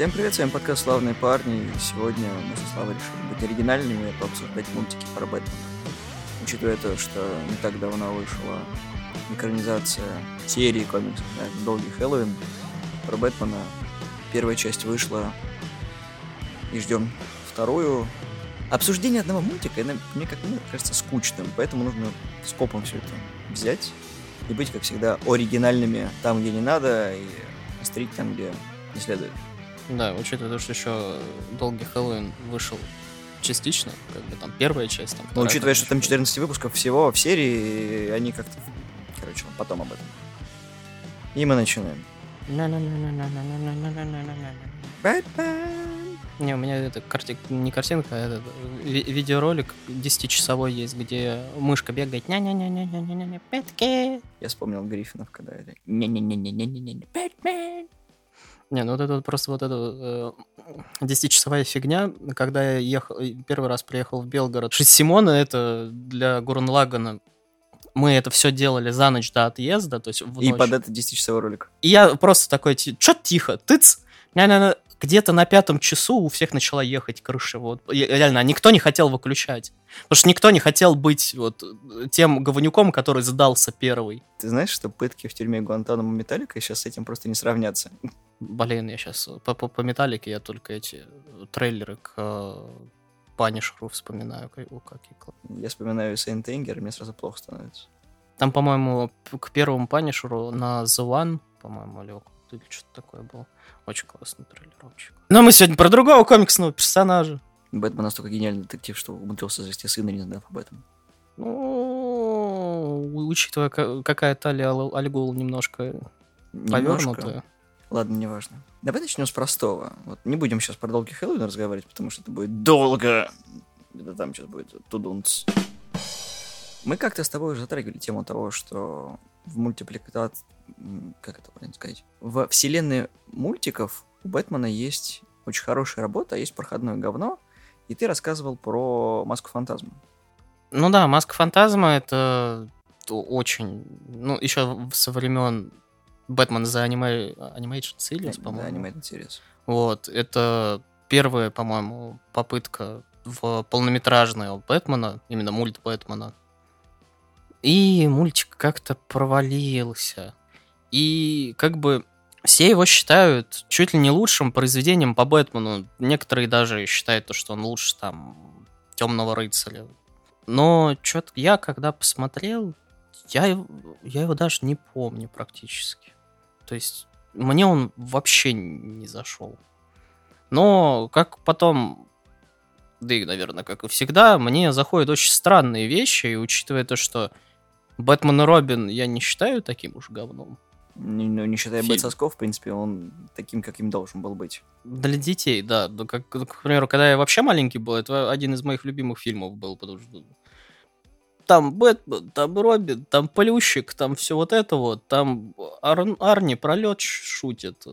Всем привет, с вами подкаст «Славные парни». И сегодня мы со Славой решили быть оригинальными и пообсуждать мультики про Бэтмена. Учитывая то, что не так давно вышла экранизация серии комиксов да, «Долгий Хэллоуин» про Бэтмена. Первая часть вышла, и ждем вторую. Обсуждение одного мультика, мне как мне кажется, скучным, поэтому нужно скопом все это взять и быть, как всегда, оригинальными там, где не надо, и острить там, где не следует. Да, учитывая то, что еще долгий Хэллоуин вышел частично, как бы там первая часть. Там, Но учитывая, что там 14 выпусков всего в серии, они как-то... Короче, потом об этом. И мы начинаем. Не, у меня это карти... не картинка, а этот ви- видеоролик 10-часовой есть, где мышка бегает. ня ня ня ня ня ня ня Пятки. Я вспомнил Гриффинов, когда это... Не-не-не-не-не-не-не, Бэтмен! Не, ну вот это вот просто вот эта э, 10-часовая фигня, когда я ехал, первый раз приехал в Белгород. Шесть Симона это для Гурнлагана мы это все делали за ночь до отъезда, то есть в И ночь. под это 10-часовой ролик. И я просто такой, чё тихо, тыц, Ня-ня-ня. Где-то на пятом часу у всех начала ехать крыша, вот, И реально, никто не хотел выключать, потому что никто не хотел быть вот тем говнюком, который сдался первый. Ты знаешь, что пытки в тюрьме Гуантанамо Металлика сейчас с этим просто не сравнятся? Блин, я сейчас по, по, по металлике я только эти трейлеры к э, Панишеру вспоминаю, как, о, кла- Я вспоминаю Энгер, и мне сразу плохо становится. Там, по-моему, к первому Панишеру на The One, по-моему, или, или что-то такое было. Очень классный трейлеровчик. Но мы сегодня про другого комиксного персонажа. Бэтмен настолько гениальный детектив, что умудрился завести сына, не знав об этом. Ну, учитывая, ка- какая талия Ал- Альгул немножко Немножко. повернутая. Ладно, неважно. Давай начнем с простого. Вот не будем сейчас про долгий Хэллоуин разговаривать, потому что это будет долго. Это там сейчас будет тудунц. Мы как-то с тобой уже затрагивали тему того, что в мультипликации... Как это правильно сказать? В вселенной мультиков у Бэтмена есть очень хорошая работа, а есть проходное говно. И ты рассказывал про маску фантазма. Ну да, Маска Фантазма это то- очень... Ну, еще со времен Бэтмен за аниме... Animation Series, Да, по-моему. Animated Series. Вот, это первая, по-моему, попытка в полнометражного Бэтмена, именно мульт Бэтмена. И мультик как-то провалился. И как бы все его считают чуть ли не лучшим произведением по Бэтмену. Некоторые даже считают, то, что он лучше там Темного рыцаря. Но что-то я, когда посмотрел, я, я его даже не помню практически. То есть мне он вообще не зашел. Но как потом, да и, наверное, как и всегда, мне заходят очень странные вещи, и учитывая то, что Бэтмен и Робин я не считаю таким уж говном. Не, ну, не считая Фильм. Бэт Сосков, в принципе, он таким, каким должен был быть. Для детей, да. Ну, как, ну, к примеру, когда я вообще маленький был, это один из моих любимых фильмов был, потому что там Бэтмен, там Робин, там Плющик, там все вот это вот, там Ар- Арни пролет шутит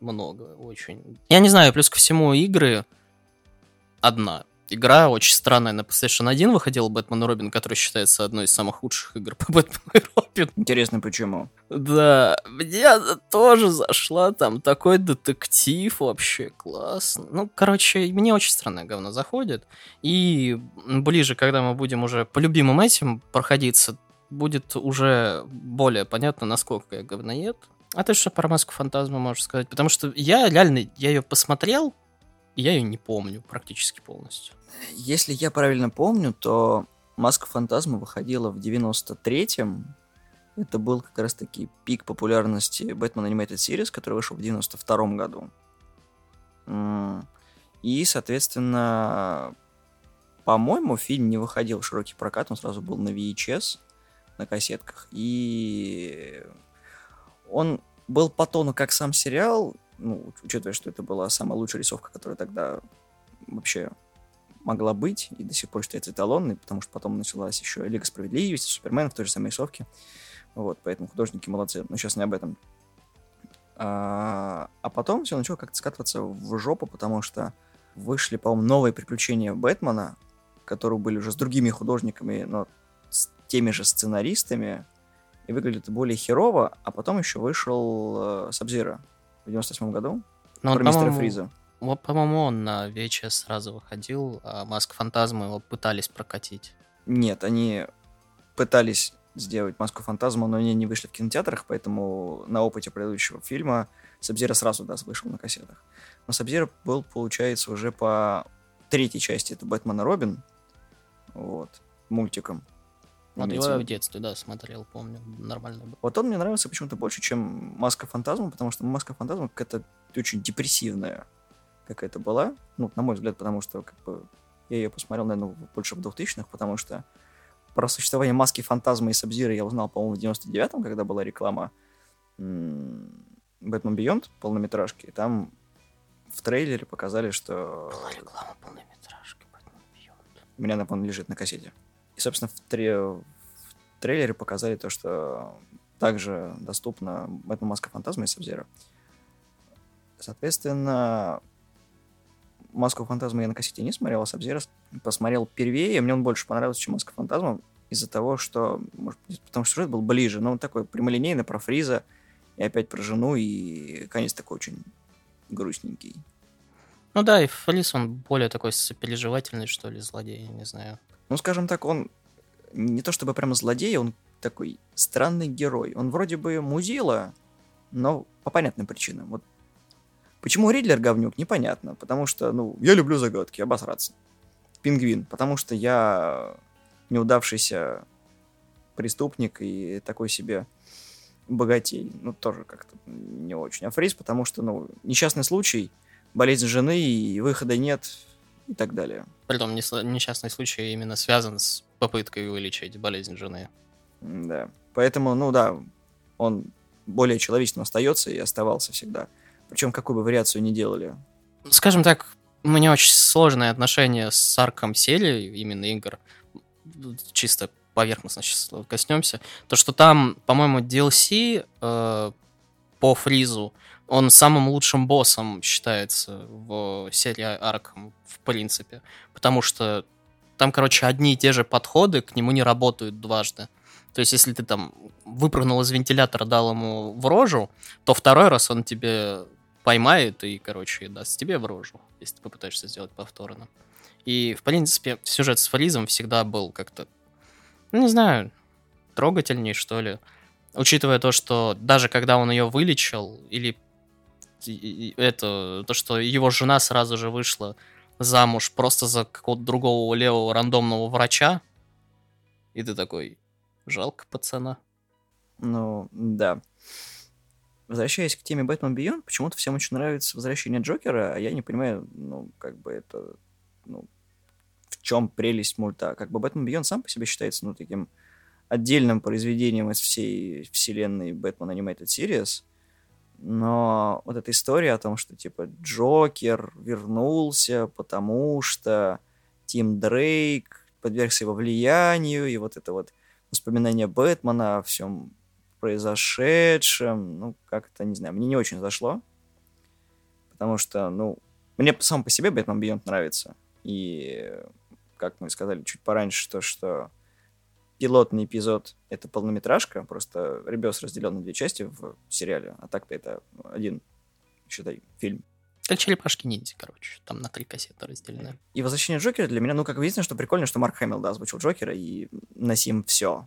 много очень. Я не знаю, плюс ко всему игры одна. Игра очень странная. На PlayStation 1 выходил Бэтмен и Робин, который считается одной из самых лучших игр по Бэтмену и Робин. Интересно, почему? Да, мне она тоже зашла, там такой детектив вообще классно. Ну, короче, мне очень странное говно заходит. И ближе, когда мы будем уже по любимым этим проходиться, будет уже более понятно, насколько я говноед. А ты что про маску фантазма можешь сказать? Потому что я реально, я ее посмотрел, и я ее не помню практически полностью. Если я правильно помню, то Маска Фантазма выходила в 93-м. Это был как раз-таки пик популярности Batman Animated Series, который вышел в 92-м году. И, соответственно, по-моему, фильм не выходил в широкий прокат, он сразу был на VHS, на кассетках. И он был по тону как сам сериал, ну, учитывая, что это была самая лучшая рисовка, которая тогда вообще могла быть и до сих пор считается эталонной, потому что потом началась еще Лига Справедливости, Супермен в той же самой рисовке. Вот, поэтому художники молодцы. Но сейчас не об этом. А, а потом все начало как-то скатываться в жопу, потому что вышли, по-моему, новые приключения Бэтмена, которые были уже с другими художниками, но с теми же сценаристами, и выглядит более херово, а потом еще вышел э, Сабзира в 98 году. Ну, Про он, мистера Фриза. вот, по-моему, он на VHS сразу выходил, а Маск Фантазма его пытались прокатить. Нет, они пытались сделать маску фантазма, но они не вышли в кинотеатрах, поэтому на опыте предыдущего фильма Сабзира сразу да, вышел на кассетах. Но Сабзира был, получается, уже по третьей части, это Бэтмен и Робин, вот, мультиком. Вот его я в детстве, да, смотрел, помню, нормально был. Вот он мне нравился почему-то больше, чем Маска Фантазма, потому что Маска Фантазма какая-то очень депрессивная какая-то была, ну, на мой взгляд, потому что как бы я ее посмотрел, наверное, больше в 2000-х, потому что про существование Маски Фантазма и Сабзира я узнал, по-моему, в 99-м, когда была реклама Бэтмен Бионд полнометражки, и там в трейлере показали, что Была реклама полнометражки Бэтмен Бьонд. у меня, напомню, лежит на кассете. И, собственно, в, тре- в трейлере показали то, что также доступна Бэтмен Маска Фантазма и Сабзира. Соответственно, Маску Фантазма я на кассете не смотрел, а Сабзира посмотрел первее, мне он больше понравился, чем Маска Фантазма, из-за того, что, может потому что сюжет был ближе, но он такой прямолинейный, про Фриза, и опять про жену, и конец такой очень грустненький. Ну да, и Фрис, он более такой сопереживательный, что ли, злодей, я не знаю. Ну, скажем так, он не то чтобы прямо злодей, он такой странный герой. Он вроде бы музила, но по понятным причинам. Вот почему Ридлер говнюк, непонятно. Потому что, ну, я люблю загадки, обосраться. Пингвин, потому что я неудавшийся преступник и такой себе богатей. Ну, тоже как-то не очень. А Фриз, потому что, ну, несчастный случай, болезнь жены, и выхода нет, и так далее. Притом нес- несчастный случай именно связан с попыткой вылечить болезнь жены. Да. Поэтому, ну да, он более человечным остается и оставался всегда. Причем какую бы вариацию ни делали. Скажем так, у меня очень сложное отношение с Арком Сели, именно игр. Чисто поверхностно сейчас коснемся. То, что там, по-моему, DLC э, по Фризу, он самым лучшим боссом считается в серии Арком, в принципе. Потому что там, короче, одни и те же подходы к нему не работают дважды. То есть, если ты там выпрыгнул из вентилятора, дал ему в рожу, то второй раз он тебе поймает и, короче, даст тебе в рожу, если ты попытаешься сделать повторно. И, в принципе, сюжет с Фризом всегда был как-то, ну, не знаю, трогательней, что ли. Учитывая то, что даже когда он ее вылечил, или это, то, что его жена сразу же вышла замуж просто за какого-то другого левого рандомного врача, и ты такой, жалко пацана. Ну, да. Возвращаясь к теме Бэтмен Beyond, почему-то всем очень нравится возвращение Джокера, а я не понимаю, ну, как бы это, ну, в чем прелесть мульта. Как бы Бэтмен Beyond сам по себе считается, ну, таким отдельным произведением из всей вселенной Batman Animated Series, но вот эта история о том, что, типа, Джокер вернулся, потому что Тим Дрейк подвергся его влиянию, и вот это вот воспоминание Бэтмена о всем произошедшем, ну, как-то, не знаю, мне не очень зашло, потому что, ну, мне сам по себе Бэтмен Beyond нравится, и, как мы сказали чуть пораньше, то, что пилотный эпизод — это полнометражка, просто Ребес разделен на две части в сериале, а так-то это один, считай, фильм. Как черепашки ниндзя, короче. Там на три кассеты разделены. И «Возвращение Джокера» для меня, ну, как единственное, что прикольно, что Марк Хэмилл, да, озвучил Джокера, и на сим все.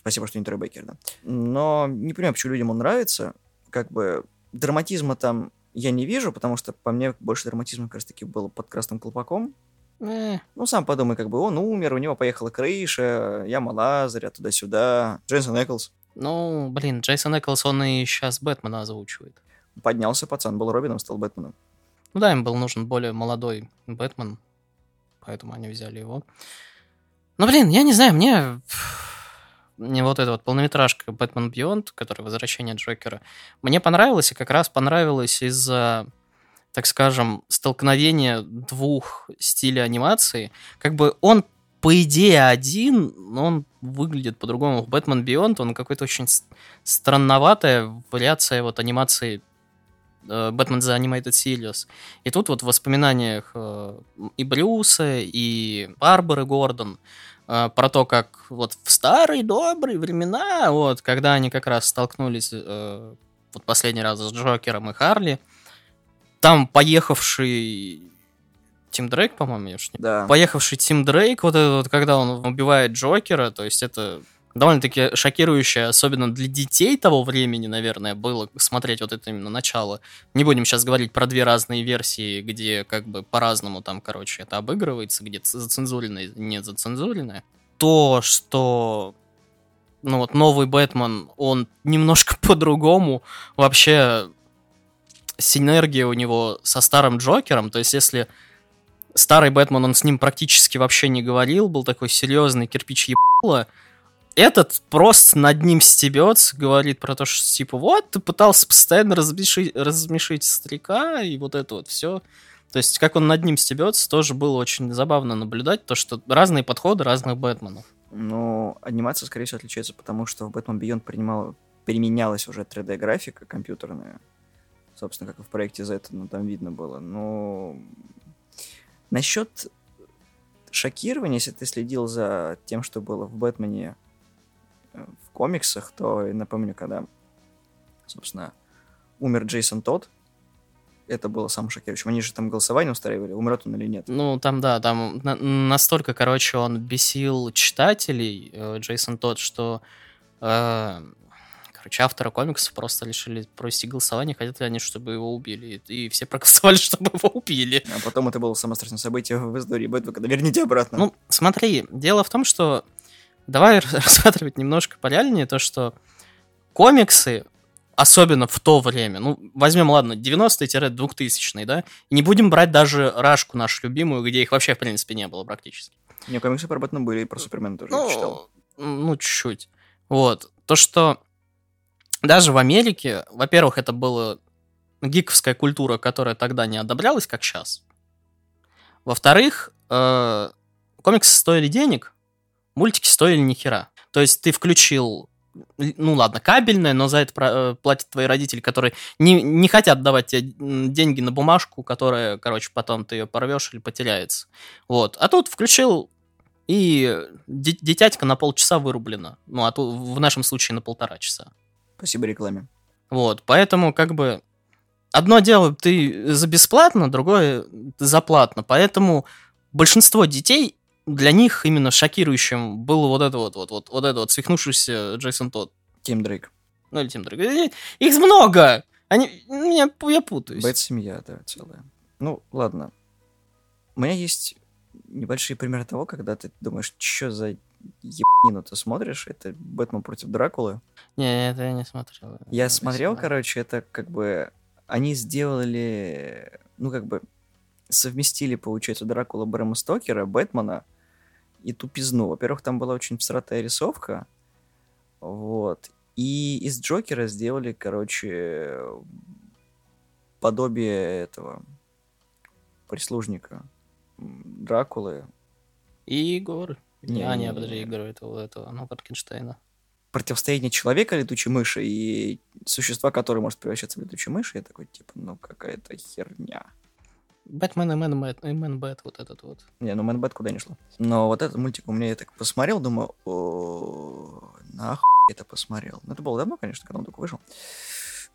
Спасибо, что не Трой Бейкер, да. Но не понимаю, почему людям он нравится. Как бы драматизма там я не вижу, потому что по мне больше драматизма как раз-таки было под красным колпаком. Э, Ну, сам подумай, как бы он умер, у него поехала крыша, яма Лазаря, туда-сюда. Джейсон Эклс ну, блин, Джейсон Эклс, он и сейчас Бэтмена озвучивает. поднялся, пацан, был Робином, стал Бэтменом. Ну да, им был нужен более молодой Бэтмен, поэтому они взяли его. Ну, блин, я не знаю, мне... Мне вот эта вот полнометражка Бэтмен Beyond, которая «Возвращение Джокера», мне понравилось, и как раз понравилось из-за, так скажем, столкновения двух стилей анимации. Как бы он, по идее, один, но он выглядит по-другому. Бэтмен Beyond он какой-то очень странноватая вариация вот анимации э, Бэтмен The Animated Series. И тут вот в воспоминаниях э, и Брюса, и Барбары Гордон э, про то, как вот в старые добрые времена, вот, когда они как раз столкнулись вот последний раз с Джокером и Харли, там поехавший Тим Дрейк, по-моему, я уж не... Да. Поехавший Тим Дрейк, вот это вот, когда он убивает Джокера, то есть это довольно-таки шокирующее, особенно для детей того времени, наверное, было смотреть вот это именно начало. Не будем сейчас говорить про две разные версии, где как бы по-разному там, короче, это обыгрывается, где зацензуренное, не зацензуренное. То, что ну вот новый Бэтмен, он немножко по-другому. Вообще синергия у него со старым Джокером, то есть если старый Бэтмен, он с ним практически вообще не говорил, был такой серьезный кирпич ебало, этот просто над ним стебется, говорит про то, что типа вот, ты пытался постоянно размешить, размешить старика, и вот это вот все. То есть, как он над ним стебется, тоже было очень забавно наблюдать, то, что разные подходы разных Бэтменов. Ну, анимация, скорее всего, отличается, потому что в Batman Beyond принимала, применялась уже 3D-графика компьютерная. Собственно, как и в проекте Z, ну, там видно было. Но насчет шокирования, если ты следил за тем, что было в Бэтмене в комиксах, то напомню, когда, собственно, умер Джейсон Тодд, это было самым шокирующим. Они же там голосование устраивали, умрет он или нет. Ну, там, да, там на- настолько, короче, он бесил читателей, э, Джейсон Тодд, что, э, короче, автора комиксов просто решили провести голосование, хотят ли они, чтобы его убили. И все проголосовали, чтобы его убили. А потом это было самое страшное событие в истории Бэтмена, когда верните обратно. Ну, смотри, дело в том, что давай рассматривать немножко пореальнее то, что комиксы, особенно в то время, ну, возьмем, ладно, 90-2000-е, да, и не будем брать даже Рашку нашу любимую, где их вообще, в принципе, не было практически. Не, комиксы про Бэтмена были, и про Супермена тоже ну, читал. Ну, чуть-чуть. Вот. То, что даже в Америке, во-первых, это была гиковская культура, которая тогда не одобрялась, как сейчас. Во-вторых, э, комиксы стоили денег, мультики стоили ни хера. То есть ты включил ну ладно, кабельная, но за это э, платят твои родители, которые не, не хотят давать тебе деньги на бумажку, которая, короче, потом ты ее порвешь или потеряется. Вот. А тут включил, и дитятика на полчаса вырублена. Ну, а тут в нашем случае на полтора часа. Спасибо рекламе. Вот, поэтому как бы одно дело ты за бесплатно, другое за платно. Поэтому большинство детей для них именно шокирующим было вот это вот, вот, вот, вот это вот свихнувшийся Джейсон Тодд. Тим Дрейк. Ну или Тим Дрейк. Их много! Они, меня, я путаюсь. Бэт-семья, да, целая. Ну, ладно. У меня есть небольшие примеры того, когда ты думаешь, что за ебанину ты смотришь, это Бэтмен против Дракулы. Не, это я не смотрел. Я смотрел, короче, это как бы... Они сделали, ну, как бы, совместили, получается, Дракула Брэма Стокера, Бэтмена, и тупизну. Во-первых, там была очень всратая рисовка, вот. И из Джокера сделали, короче, подобие этого прислужника Дракулы. Игорь. Не, а, не, подожди, Игорь этого, этого, ну, Франкенштейна. Противостояние человека летучей мыши и существа, которое может превращаться в летучую мышь, я такой, типа, ну, какая-то херня. Бэтмен и Man-Bat, и Man-Bat, вот этот вот. Не, ну Man-Bat куда не шло. Но вот этот мультик у меня я так посмотрел, думаю, о, нахуй это посмотрел. Ну, это было давно, конечно, когда он только вышел.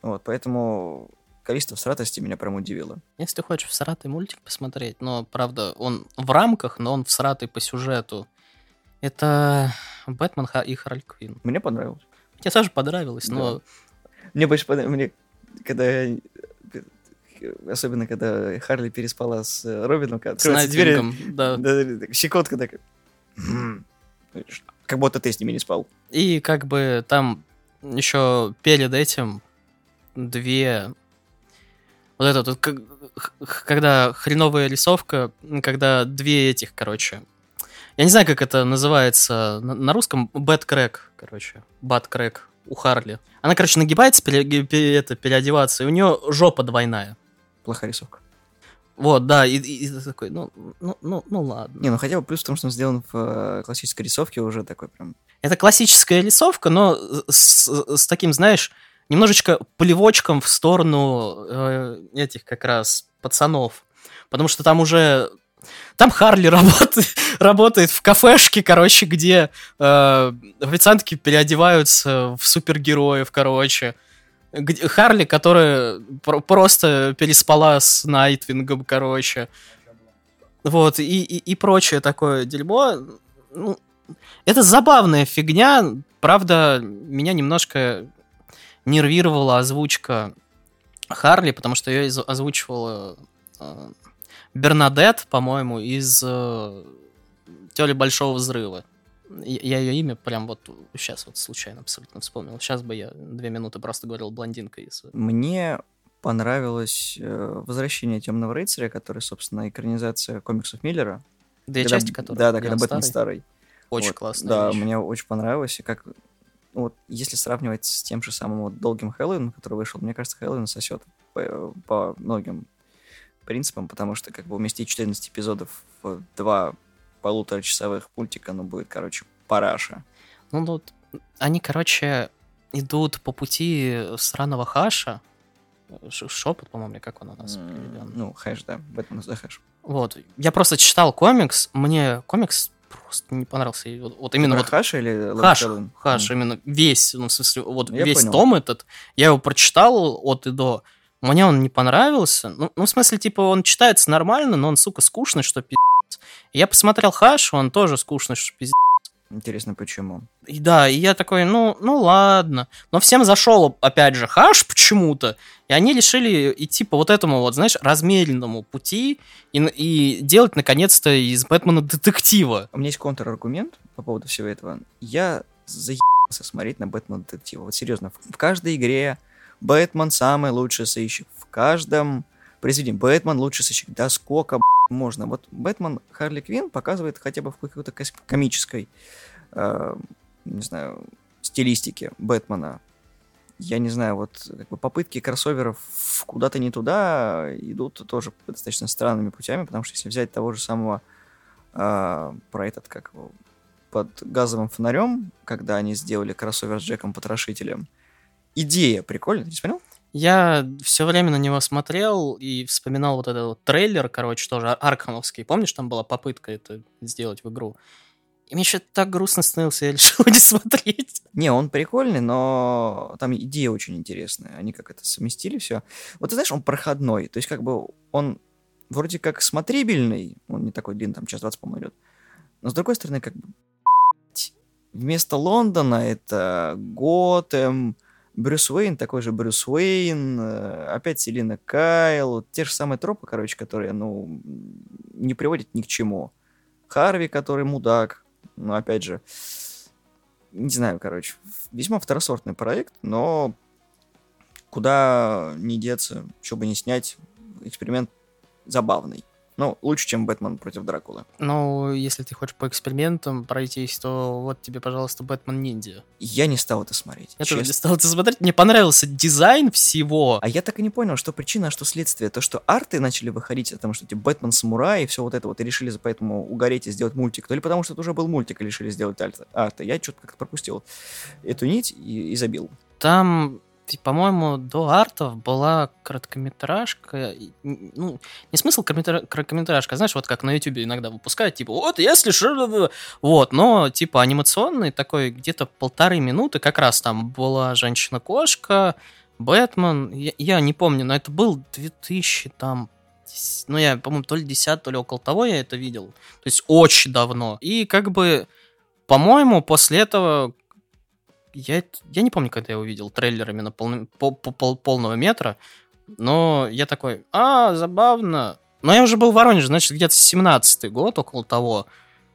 Вот, поэтому количество всратости меня прям удивило. Если хочешь всратый мультик посмотреть, но, правда, он в рамках, но он всратый по сюжету, это Бэтмен и Харальд Квин. Мне понравилось. Мне тоже понравилось, да. но... Мне больше понравилось, мне, когда особенно когда Харли переспала с э, Робином, когда открывается дверь, да. да, щекотка такая. Как будто ты с ними не спал. И как бы там еще перед этим две... Вот это вот, когда хреновая рисовка, когда две этих, короче... Я не знаю, как это называется на, русском. Bad crack, короче. Crack у Харли. Она, короче, нагибается пере, пере, это, переодеваться, и у нее жопа двойная плохая рисовка. Вот, да, и, и, и такой, ну, ну, ну, ну ладно. Не, ну хотя бы плюс в том, что он сделан в э, классической рисовке уже такой прям. Это классическая рисовка, но с, с таким, знаешь, немножечко плевочком в сторону э, этих как раз пацанов. Потому что там уже там Харли работает, работает в кафешке, короче, где э, официантки переодеваются в супергероев, короче. Где- Харли, которая про- просто переспала с Найтвингом, короче. Вот, и, и, и прочее такое дерьмо. Ну, это забавная фигня. Правда, меня немножко нервировала озвучка Харли, потому что ее озвучивала э, Бернадет, по-моему, из э, Теории Большого Взрыва. Я ее имя прям вот сейчас вот случайно абсолютно вспомнил. Сейчас бы я две минуты просто говорил блондинка из... Мне понравилось э, «Возвращение Темного рыцаря», который, собственно, экранизация комиксов Миллера. Две Когда- части, которые... Да, да, когда Бэтмен старый. старый. Очень Вот, классно. Да, мне очень понравилось. И как, ну вот, если сравнивать с тем же самым вот долгим Хэллоуином, который вышел, мне кажется, Хэллоуин сосет по, по многим принципам, потому что как бы уместить 14 эпизодов в два полуторачасовых мультика, ну, будет, короче, параша. Ну, вот, они, короче, идут по пути сраного хаша. Шепот, по-моему, как он у нас переведен. Ну, хэш, да, Бэтмен за хэш. Вот. Я просто читал комикс, мне комикс просто не понравился. И вот, вот именно Про вот Хаш или Хаш? Хаш, М. именно весь, ну, в смысле, вот Я весь понял. том этот, я его прочитал от и до. Мне он не понравился. Ну, ну, в смысле, типа, он читается нормально, но он, сука, скучный, что пиздец. Я посмотрел Хаш, он тоже скучный, что пиздец. Интересно, почему? И да, и я такой, ну, ну ладно. Но всем зашел, опять же, хаш почему-то. И они решили идти по вот этому вот, знаешь, размеренному пути и, и делать, наконец-то, из Бэтмена детектива. У меня есть контраргумент по поводу всего этого. Я заебался смотреть на Бэтмена детектива. Вот серьезно, в, в каждой игре Бэтмен самый лучший сыщик. В каждом произведении Бэтмен лучший сыщик. Да сколько можно. Вот Бэтмен Харли Квин показывает хотя бы в какой-то комической, э, не знаю, стилистике Бэтмена. Я не знаю, вот как бы попытки кроссоверов куда-то не туда идут тоже достаточно странными путями, потому что если взять того же самого а, про этот, как его, под газовым фонарем, когда они сделали кроссовер с Джеком Потрошителем. Идея прикольная, ты смотрел? Я все время на него смотрел и вспоминал вот этот вот трейлер, короче, тоже ар- аркхамовский. Помнишь, там была попытка это сделать в игру? И мне что-то так грустно становился, я решил не смотреть. Не, он прикольный, но там идея очень интересная. Они как это совместили все. Вот ты знаешь, он проходной. То есть как бы он вроде как смотрибельный, он не такой длинный, там час 20, по-моему, идет. Но с другой стороны, как бы вместо Лондона это Готэм, Брюс Уэйн, такой же Брюс Уэйн, э, опять Селина Кайл, те же самые тропы, короче, которые, ну, не приводят ни к чему. Харви, который мудак, ну, опять же, не знаю, короче, весьма второсортный проект, но куда не деться, что бы не снять, эксперимент забавный. Ну, лучше, чем Бэтмен против Дракулы. Ну, если ты хочешь по экспериментам пройтись, то вот тебе, пожалуйста, Бэтмен Ниндзя. Я не стал это смотреть. Я тоже честно. не стал это смотреть. Мне понравился дизайн всего. А я так и не понял, что причина, а что следствие. То, что арты начали выходить, потому что типа Бэтмен Самурай и все вот это вот, и решили поэтому угореть и сделать мультик. То ли потому, что это уже был мультик, и решили сделать арты. Я что-то как-то пропустил эту нить и, и забил. Там, по-моему, до артов была короткометражка. Ну, не смысл короткометра- короткометражка, знаешь, вот как на Ютубе иногда выпускают, типа, вот, если что... Вот, но, типа, анимационный такой, где-то полторы минуты, как раз там была Женщина-кошка, Бэтмен, я, я не помню, но это был 2000, там, ну, я, по-моему, то ли 10, то ли около того я это видел. То есть очень давно. И как бы, по-моему, после этого я, я не помню, когда я увидел трейлер именно полный- по- по- пол- полного метра, но я такой, а, забавно. Но я уже был в Воронеже, значит, где-то 17-й год, около того,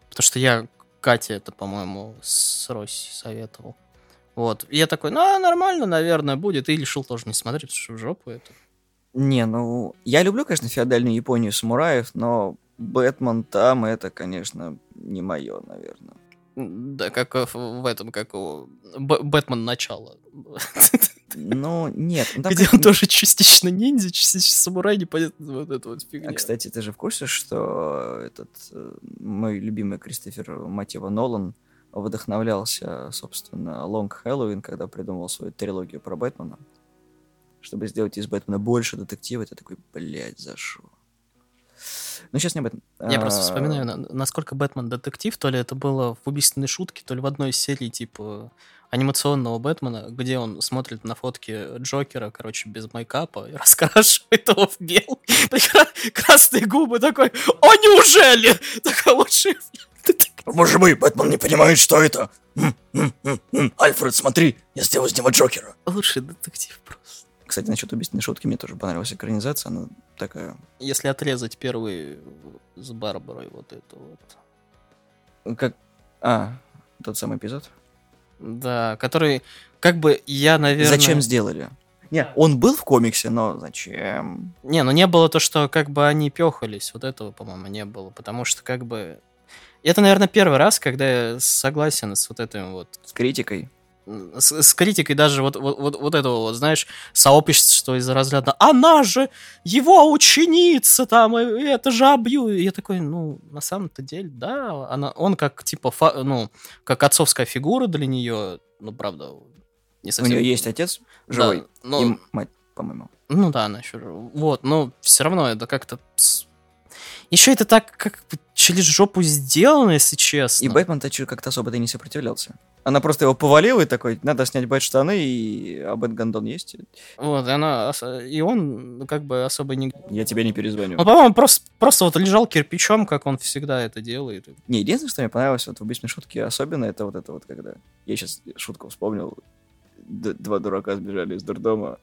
потому что я Кате это, по-моему, с Роси советовал. Вот. И я такой, ну, нормально, наверное, будет. И решил тоже не смотреть, потому что в жопу это. Не, ну, я люблю, конечно, феодальную Японию самураев, но Бэтмен там, это, конечно, не мое, наверное. Да, как в в этом, как у Б- Бэтмен начало. Ну, нет. ну, Где как- он тоже частично ниндзя, частично самурай, непонятно вот это вот фигня. А, кстати, ты же в курсе, что этот э, мой любимый Кристофер Матьева Нолан вдохновлялся, собственно, Лонг Хэллоуин, когда придумал свою трилогию про Бэтмена, чтобы сделать из Бэтмена больше детектива. Это такой, блядь, за шо? Ну, сейчас не об этом. Я просто А, вспоминаю, на- насколько Бэтмен детектив, то ли это было в убийственной шутке, то ли в одной из серий, типа, анимационного Бэтмена, где он смотрит на фотки Джокера, короче, без майкапа, и раскрашивает его в белый. Красные губы такой, о, неужели? Такой лучший Боже мой, Бэтмен не понимает, что это. Альфред, смотри, я сделал из него Джокера. Лучший детектив просто. Кстати, насчет убийственной шутки мне тоже понравилась экранизация, она такая... Если отрезать первый с Барбарой вот это вот. Как... А, тот самый эпизод? Да, который, как бы, я, наверное... Зачем сделали? Не, он был в комиксе, но зачем? Не, ну не было то, что как бы они пехались. Вот этого, по-моему, не было. Потому что как бы это, наверное, первый раз, когда я согласен с вот этим вот... С критикой? С, с критикой даже вот, вот, вот, вот этого вот, знаешь, сообщества из разряда «Она же его ученица там, это же обью!» И я такой, ну, на самом-то деле, да, она, он как, типа, фа, ну, как отцовская фигура для нее, ну, правда, не совсем... У нее есть отец живой да, но... и мать, по-моему. Ну да, она еще Вот, но все равно это как-то еще это так, как через жопу сделано, если честно. И Бэтмен-то как-то особо-то не сопротивлялся. Она просто его повалила и такой, надо снять бэт-штаны, и а бэт-гандон есть. Вот, и она, и он ну, как бы особо не... Я тебе не перезвоню. Он, по-моему, просто, просто вот лежал кирпичом, как он всегда это делает. Не, единственное, что мне понравилось вот в «Убийственной шутке» особенно, это вот это вот, когда... Я сейчас шутку вспомнил. Два дурака сбежали из дурдома.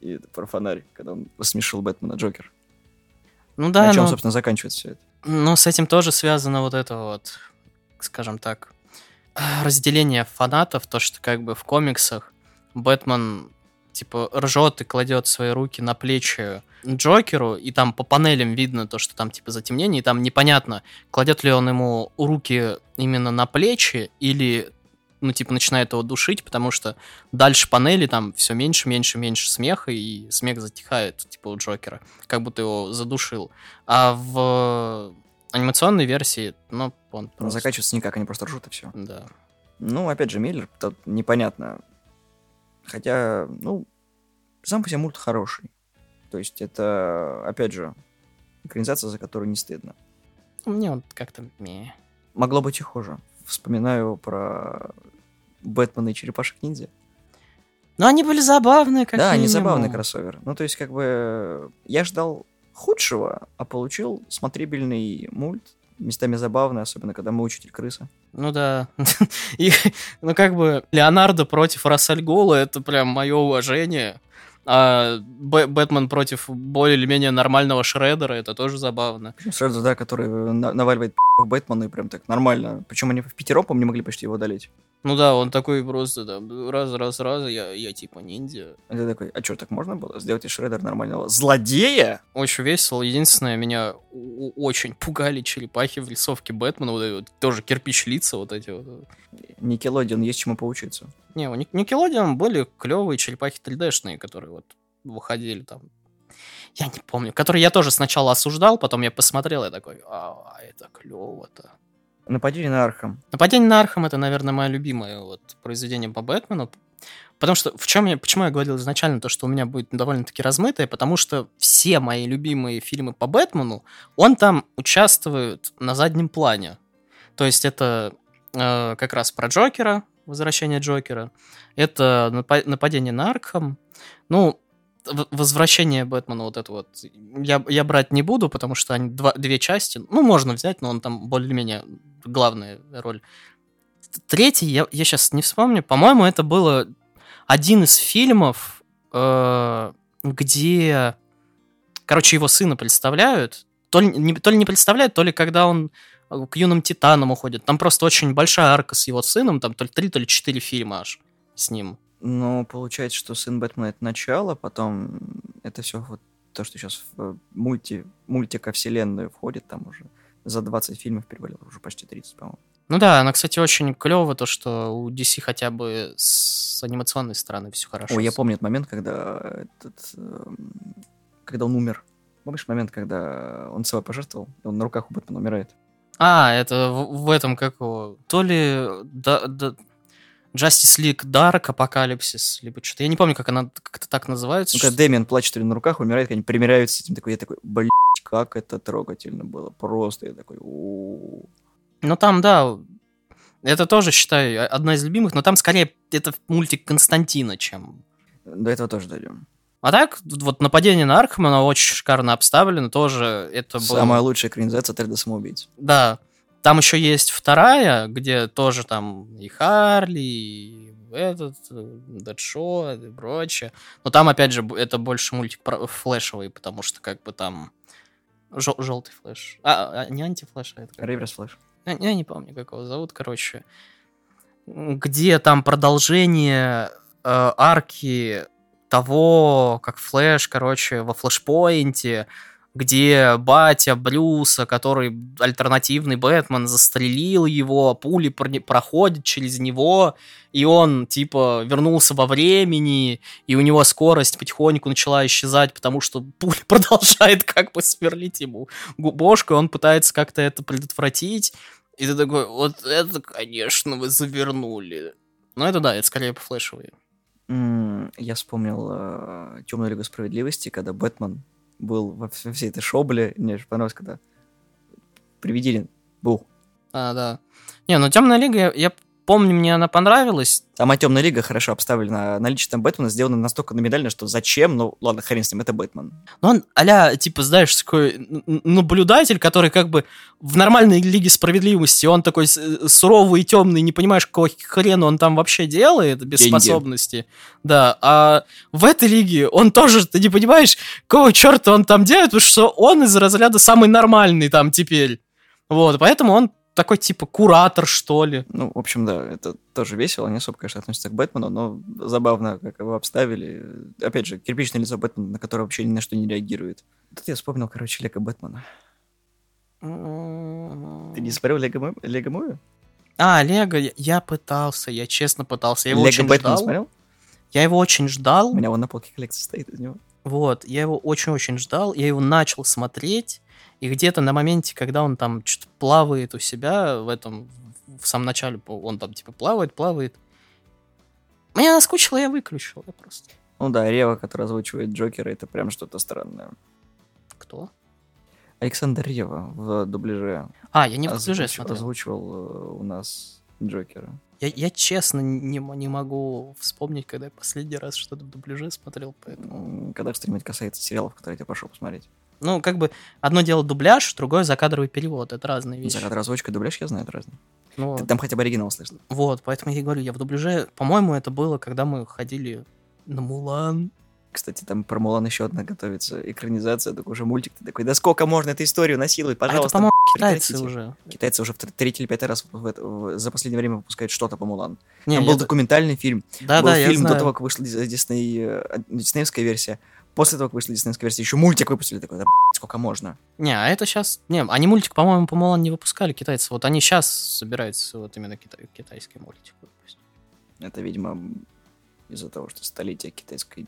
И это про фонарь, когда он смешил Бэтмена Джокер. Ну да, На чем, но... собственно, заканчивается все это? Ну, с этим тоже связано вот это вот, скажем так, разделение фанатов, то, что как бы в комиксах Бэтмен типа ржет и кладет свои руки на плечи Джокеру, и там по панелям видно то, что там типа затемнение, и там непонятно, кладет ли он ему руки именно на плечи или ну, типа, начинает его душить, потому что дальше панели там все меньше, меньше, меньше смеха, и смех затихает, типа, у Джокера, как будто его задушил. А в анимационной версии, ну, он просто... Заканчивается никак, они просто ржут и все. Да. Ну, опять же, Миллер, тут непонятно. Хотя, ну, сам по себе мульт хороший. То есть это, опять же, экранизация, за которую не стыдно. Мне он как-то... Могло быть и хуже вспоминаю про Бэтмена и Черепашек-ниндзя. Но они были забавные, как Да, они забавный кроссовер. Ну, то есть, как бы, я ждал худшего, а получил смотрибельный мульт, местами забавный, особенно когда мы учитель крыса. Ну да. И, ну как бы Леонардо против Рассель Гола, это прям мое уважение. А Б- Бэтмен против более или менее нормального Шредера, это тоже забавно. Шредер, да, который на- наваливает Бэтмену и прям так нормально. Причем они в пятером, по не могли почти его одолеть. Ну да, он такой просто, да, раз, раз, раз, я, я типа ниндзя. А ты такой, а что, так можно было сделать из Шредера нормального злодея? Очень весело. Единственное, меня очень пугали черепахи в рисовке Бэтмена, вот, вот тоже кирпич лица вот эти вот. Никелодион, есть чему поучиться. Не, у Nickelodeon были клевые черепахи 3D-шные, которые вот выходили там я не помню, который я тоже сначала осуждал, потом я посмотрел и такой, а, это клево-то. Нападение на Архам. Нападение на Архам это, наверное, мое любимое вот произведение по Бэтмену. Потому что в чем я, почему я говорил изначально то, что у меня будет довольно-таки размытое, потому что все мои любимые фильмы по Бэтмену, он там участвует на заднем плане. То есть это э, как раз про Джокера, возвращение Джокера, это нападение на Архам. Ну, возвращение Бэтмена вот это вот я, я брать не буду, потому что они два, две части. Ну, можно взять, но он там более-менее главная роль. Третий, я, я сейчас не вспомню, по-моему, это было один из фильмов, э, где, короче, его сына представляют. То ли, не, то ли не представляют, то ли когда он к юным титанам уходит. Там просто очень большая арка с его сыном, там то ли три, то ли четыре фильма аж с ним. Ну, получается, что сын Бэтмена это начало, потом это все вот то, что сейчас в мульти, мультика вселенную входит, там уже за 20 фильмов перевалил, уже почти 30, по-моему. Ну да, она, кстати, очень клево, то, что у DC хотя бы с анимационной стороны все хорошо. Ой, я помню этот момент, когда этот, когда он умер. Помнишь момент, когда он собой пожертвовал, и он на руках у Бэтмена умирает? А, это в, в этом как его... То ли... Да, да, Justice League Dark, Апокалипсис, либо что-то. Я не помню, как она как это так называется. Ну, когда Дэмиан плачет или на руках, умирает, они примеряются с этим, такой, я такой, блядь, как это трогательно было. Просто я такой, Ну там, да, Это тоже, считаю, одна из любимых, но там скорее это мультик Константина, чем... До этого тоже дойдем. А так, вот нападение на Аркхема, очень шикарно обставлено, тоже это было... Самая лучшая экранизация отряда самоубийц. Да. Там еще есть вторая, где тоже там и Харли, и этот, Дэдшот и прочее. Но там, опять же, это больше мультик флешевый, потому что как бы там жел- желтый флеш. А, а, не антифлеш, а это... как- Reverse Flash. Я, я не помню, как его зовут, короче. Где там продолжение э, арки того, как Флэш, короче, во флешпоинте, где батя Брюса, который альтернативный Бэтмен, застрелил его, пули проходят через него, и он, типа, вернулся во времени, и у него скорость потихоньку начала исчезать, потому что пуля продолжает как бы сверлить ему гу- бошку, и он пытается как-то это предотвратить. И ты такой, вот это, конечно, вы завернули. Но это да, это скорее флешевые. М, Я вспомнил Темную Лигу Справедливости, когда Бэтмен был во вс- всей этой шобле. Мне очень понравилось, когда привидели. Бух. А, да. Не, ну Темная Лига, я, я помню, мне она понравилась. Сама Темная Лига хорошо обставлена. Наличие там Бэтмена сделано настолько номинально, что зачем? Ну, ладно, хрен с ним, это Бэтмен. Но он а типа, знаешь, такой наблюдатель, который как бы в нормальной Лиге Справедливости, он такой с- суровый и темный, не понимаешь, какого хрена он там вообще делает без Деньги. способности. Да, а в этой лиге он тоже, ты не понимаешь, какого черта он там делает, потому что он из разряда самый нормальный там теперь. Вот, поэтому он такой типа куратор, что ли. Ну, в общем, да, это тоже весело. Не особо, конечно, относится к Бэтмену, но забавно, как его обставили. Опять же, кирпичное лицо Бэтмена, на которое вообще ни на что не реагирует. Тут я вспомнил, короче, Лего Бэтмена. Ты не смотрел Лего, Лего Муви? А, Лего, я, пытался, я честно пытался. Я его Лего очень ждал. смотрел? Я его очень ждал. У меня вон на полке коллекция стоит из него. Вот, я его очень-очень ждал, я его начал смотреть, и где-то на моменте, когда он там что-то плавает у себя в этом, в самом начале, он там типа плавает, плавает, мне наскучило, я выключил, я просто... Ну да, Рева, который озвучивает Джокера, это прям что-то странное. Кто? Александр Рева в дубляже. А, я не в дубляже озвуч- смотрел. Озвучивал э, у нас Джокера. Я, я честно не, не могу вспомнить, когда я последний раз что-то в дубляже смотрел, поэтому... Когда что-нибудь касается сериалов, которые я тебе пошел посмотреть. Ну, как бы, одно дело дубляж, другое закадровый перевод, это разные вещи. За кадр озвучка и дубляж я знаю, это разные. Ну, Ты там хотя бы оригинал слышал. Вот, поэтому я и говорю, я в дубляже, по-моему, это было, когда мы ходили на Мулан. Кстати, там про Мулан еще одна готовится экранизация, такой уже мультик. Ты такой, да сколько можно эту историю насиловать, А это, пожалуйста. по-моему, китайцы прекратите». уже. Китайцы уже в тр- третий или пятый раз в это- в- за последнее время выпускают что-то по Мулан. Не, Там я был д- документальный фильм, да, был да, я фильм до знаю. того, как вышла Дис- Дисней, э, диснеевская версия. После того, как вышла диснеевская версия, еще мультик выпустили. Такой, да сколько можно? Не, а это сейчас... Не, они мультик, по-моему, по Мулан не выпускали, китайцы. Вот они сейчас собираются вот именно китай- китайский мультик выпустить. Это, видимо, из-за того, что столетие китайской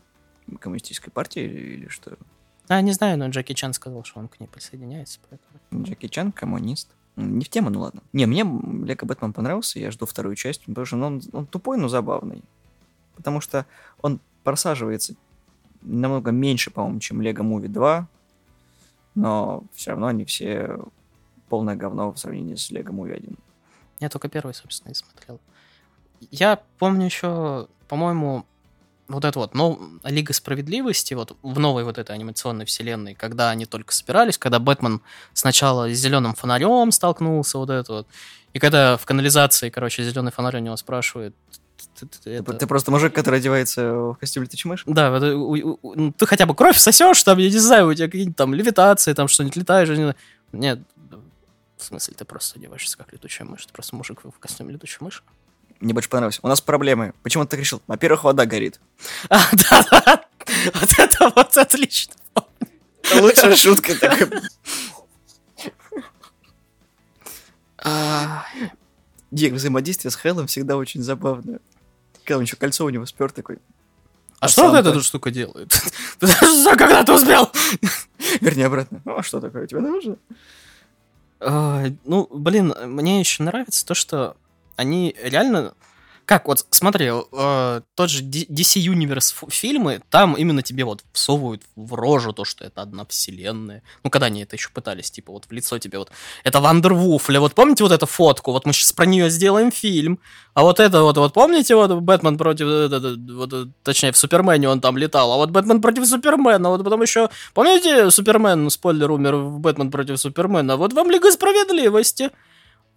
коммунистической партии или, что? А, не знаю, но Джеки Чан сказал, что он к ней присоединяется, поэтому... Джеки Чан, коммунист. Не в тему, ну ладно. Не, мне Лего Бэтмен понравился, я жду вторую часть, потому что ну, он, он тупой, но забавный. Потому что он просаживается намного меньше, по-моему, чем Лего Муви 2, но все равно они все полное говно в сравнении с Лего Муви 1. Я только первый, собственно, и смотрел. Я помню еще, по-моему, вот это вот, но Лига Справедливости, вот в новой вот этой анимационной вселенной, когда они только собирались, когда Бэтмен сначала с зеленым фонарем столкнулся, вот это вот, и когда в канализации, короче, зеленый фонарь у него спрашивает, «Ты- это- ты просто мужик, который одевается в костюм летучей мыши? да, вот, у- у- ну, ты хотя бы кровь сосешь, там, я не знаю, у тебя какие-нибудь там левитации, там что-нибудь летаешь, не. Нет, в смысле, ты просто одеваешься как летучая мышь, ты просто мужик в костюме летучей мыши. Мне больше понравилось. У нас проблемы. Почему ты так решил? Во-первых, вода горит. А, да, да, вот это вот отлично. Это лучшая шутка такая. Их взаимодействие с Хеллом всегда очень забавное. Когда он еще кольцо у него спер такой. А А что вот эта штука делает? Когда ты успел? Вернее, обратно. Ну, а что такое? Тебе нужно? А, Ну, блин, мне еще нравится то, что они реально как вот, смотри, э, тот же DC Universe фильмы, там именно тебе вот всовывают в рожу то, что это одна вселенная. Ну, когда они это еще пытались, типа, вот в лицо тебе вот, это Вандервуф, или вот помните вот эту фотку, вот мы сейчас про нее сделаем фильм, а вот это вот, вот помните вот Бэтмен против, вот, точнее, в Супермене он там летал, а вот Бэтмен против Супермена, вот потом еще, помните Супермен, спойлер, умер в Бэтмен против Супермена, вот вам Лига Справедливости.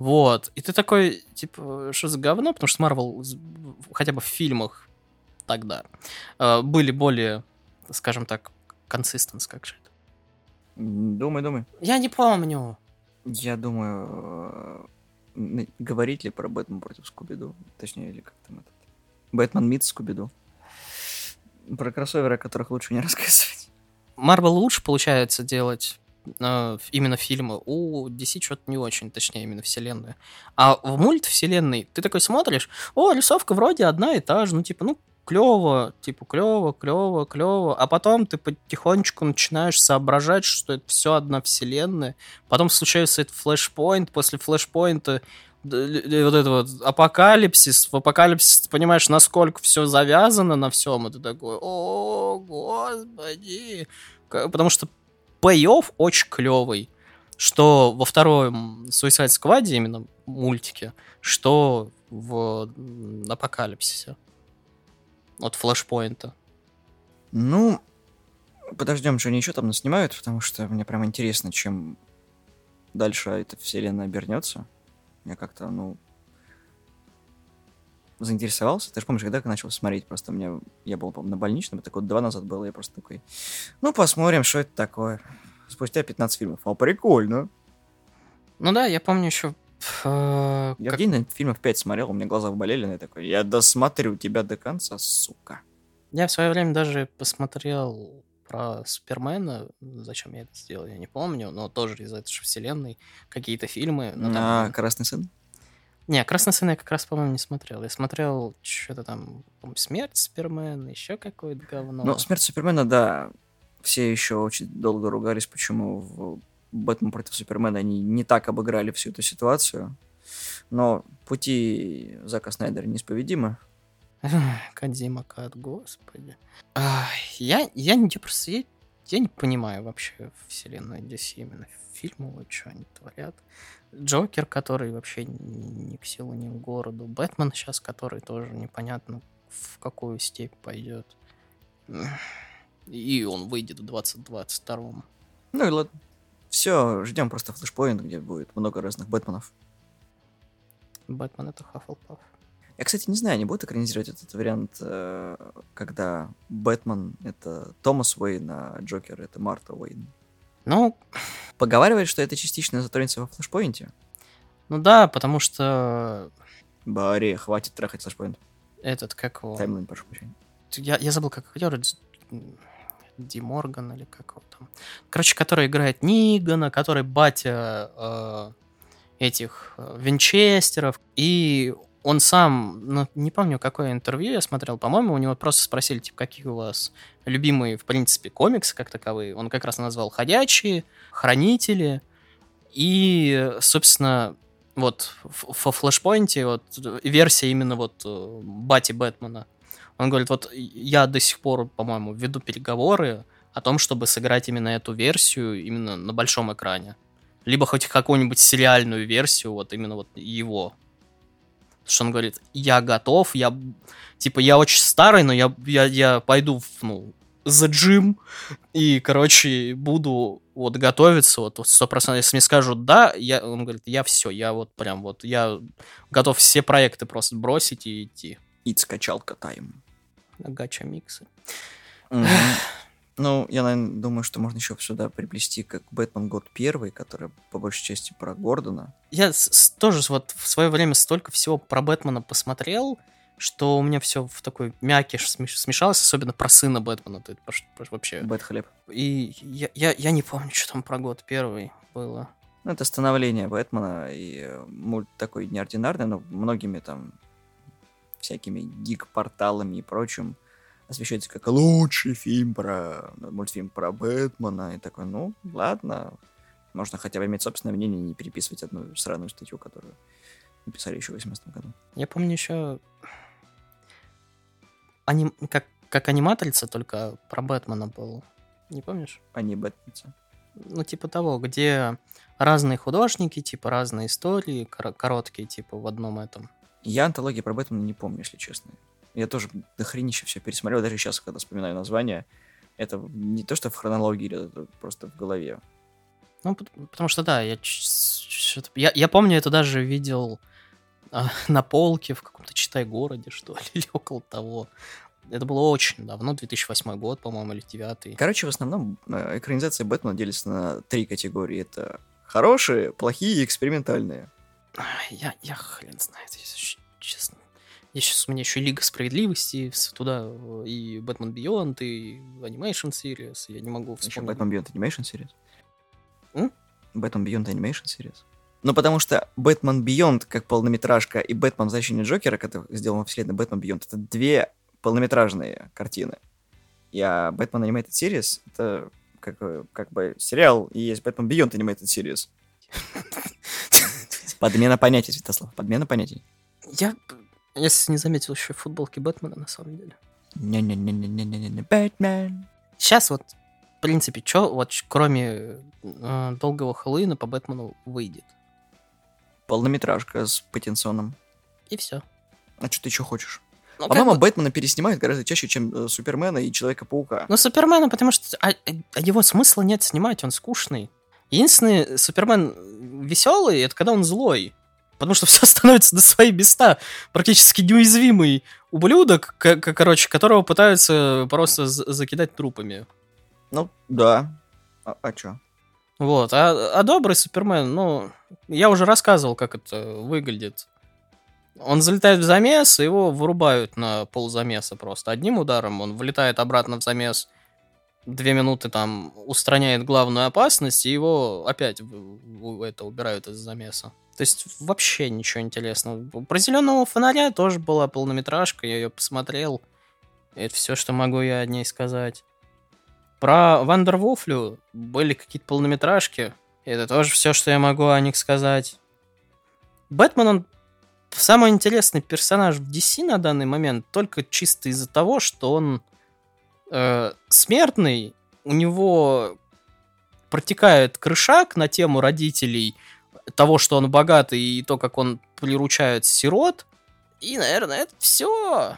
Вот. И ты такой, типа, что за говно? Потому что Марвел, хотя бы в фильмах тогда, э, были более, скажем так, консистенс, как же это? Думай, думай. Я не помню. Я думаю, э, говорить ли про Бэтмен против Скуби-Ду? Точнее, или как там этот? Бэтмен Мид Скуби-Ду. Про кроссоверы, о которых лучше не рассказывать. Марвел лучше получается делать именно фильмы, у DC что-то не очень, точнее, именно вселенную. А в мультвселенной ты такой смотришь, о, рисовка вроде одна и та же, ну, типа, ну, клево, типа, клево, клево, клево, а потом ты потихонечку начинаешь соображать, что это все одна вселенная, потом случается этот флешпоинт, после флешпоинта вот это вот апокалипсис, в апокалипсис ты понимаешь, насколько все завязано на всем, и ты такой, о, господи, потому что пей-офф очень клевый. Что во втором Suicide Squad, именно мультике, что в Апокалипсисе. От флешпоинта. Ну, подождем, что они еще там наснимают, потому что мне прям интересно, чем дальше эта вселенная обернется. Я как-то, ну, заинтересовался. Ты же помнишь, когда я начал смотреть, просто мне, я был, по на больничном, это год два назад было, я просто такой, ну, посмотрим, что это такое. Спустя 15 фильмов. А, прикольно. Ну да, я помню еще я как... в день фильмов 5 смотрел, у меня глаза болели, на такой, я досмотрю тебя до конца, сука. Я в свое время даже посмотрел про Супермена, зачем я это сделал, я не помню, но тоже из этой же вселенной какие-то фильмы. Ну, а, там... Красный сын? Не, Красный сын я как раз, по-моему, не смотрел. Я смотрел что-то там, Смерть Супермена, еще какое-то говно. Ну, Смерть Супермена, да. Все еще очень долго ругались, почему в Бэтмен против Супермена они не так обыграли всю эту ситуацию. Но пути Зака Снайдера неисповедимы. Кадзима Кат, господи. я, я не просто я, я не понимаю вообще вселенную DC именно фильмы, вот что они творят. Джокер, который вообще ни к силу, ни к городу. Бэтмен сейчас, который тоже непонятно в какую степь пойдет. И он выйдет в 2022. Ну и ладно. Все, ждем просто флешпоинт, где будет много разных Бэтменов. Бэтмен это Хаффлпаф. Я, кстати, не знаю, они будут экранизировать этот вариант, э, когда Бэтмен — это Томас Уэйн, а Джокер — это Марта Уэйн. Ну... Поговаривают, что это частично затронется во флешпоинте. Ну да, потому что... Барри, хватит трахать флешпоинт. Этот, как его... Таймлайн, прошу прощения. Я, я забыл, как актер, Ди Морган или как его там. Короче, который играет Нигана, который батя э, этих э, Винчестеров. И он сам, ну, не помню, какое интервью я смотрел, по-моему, у него просто спросили, типа, какие у вас любимые, в принципе, комиксы как таковые. Он как раз назвал «Ходячие», «Хранители». И, собственно, вот во флешпоинте вот версия именно вот э, Бати Бэтмена. Он говорит, вот я до сих пор, по-моему, веду переговоры о том, чтобы сыграть именно эту версию именно на большом экране. Либо хоть какую-нибудь сериальную версию, вот именно вот его что он говорит, я готов, я, типа, я очень старый, но я, я, я пойду, в, ну, за джим, и, короче, буду вот готовиться, вот сто процентов, если мне скажут да, я, он говорит, я все, я вот прям вот, я готов все проекты просто бросить и идти. И скачалка тайм. Гача миксы. Mm-hmm. Ну, я, наверное, думаю, что можно еще сюда приплести как Бэтмен год первый, который по большей части про Гордона. Я с- тоже вот в свое время столько всего про Бэтмена посмотрел, что у меня все в такой мякиш смешалось, особенно про сына Бэтмена. Это вообще... Бэт хлеб. И я, я, я не помню, что там про год первый было. Ну, это становление Бэтмена, и мульт такой неординарный, но многими там всякими гик-порталами и прочим освещается как лучший фильм про мультфильм про Бэтмена. И такой, ну, ладно, можно хотя бы иметь собственное мнение и не переписывать одну сраную статью, которую написали еще в 18 году. Я помню еще аним... как, как аниматрица, только про Бэтмена был. Не помнишь? А не Бэтменца. Ну, типа того, где разные художники, типа разные истории, кор- короткие, типа в одном этом. Я антологии про Бэтмена не помню, если честно. Я тоже дохренище все пересмотрел, даже сейчас, когда вспоминаю название. Это не то, что в хронологии, это просто в голове. Ну, пот- потому что, да, я, я, я помню, это даже видел а, на полке в каком-то читай-городе, что ли, или около того. Это было очень давно, 2008 год, по-моему, или 2009. Короче, в основном э, экранизация Бэтмена делится на три категории. Это хорошие, плохие и экспериментальные. Я, я хрен знает, если честно. Я сейчас у меня еще Лига Справедливости, туда э, и Бэтмен Бионд, и Animation Series, я не могу Еще вспомнить. Batman Beyond Animation Series. Batman Beyond Animation Series. Ну, потому что Batman Beyond как полнометражка и Бэтмен Возвращение Джокера, который сделан во вселенной Batman Beyond, это две полнометражные картины. И а Batman Animated Series это как, бы- как бы сериал, и есть Batman Beyond Animated Series. Подмена понятий, Святослав, подмена понятий. Я, если не заметил, еще футболки Бэтмена, на самом деле. Не-не-не-не-не-не-не, Бэтмен. Сейчас вот, в принципе, что вот кроме э, долгого Хэллоуина по Бэтмену выйдет? Полнометражка с Паттинсоном. И все. А что ты еще хочешь? Ну, По-моему, бы- Бэтмена переснимают гораздо чаще, чем э, Супермена и Человека-паука. Ну, Супермена, потому что а, а его смысла нет снимать, он скучный. Единственный Супермен веселый, это когда он злой. Потому что все становится на свои места. Практически неуязвимый ублюдок, короче, которого пытаются просто закидать трупами. Ну, да. А, а чё? Вот. А, а добрый Супермен, ну, я уже рассказывал, как это выглядит. Он залетает в замес, и его вырубают на ползамеса просто. Одним ударом он вылетает обратно в замес, две минуты там устраняет главную опасность, и его опять это убирают из замеса. То есть вообще ничего интересного. Про зеленого фонаря тоже была полнометражка, я ее посмотрел. Это все, что могу я о ней сказать. Про Вандервуфлю были какие-то полнометражки. Это тоже все, что я могу о них сказать. Бэтмен, он самый интересный персонаж в DC на данный момент только чисто из-за того, что он э, смертный, у него протекает крышак на тему родителей, того, что он богатый, и то, как он приручает сирот. И, наверное, это все.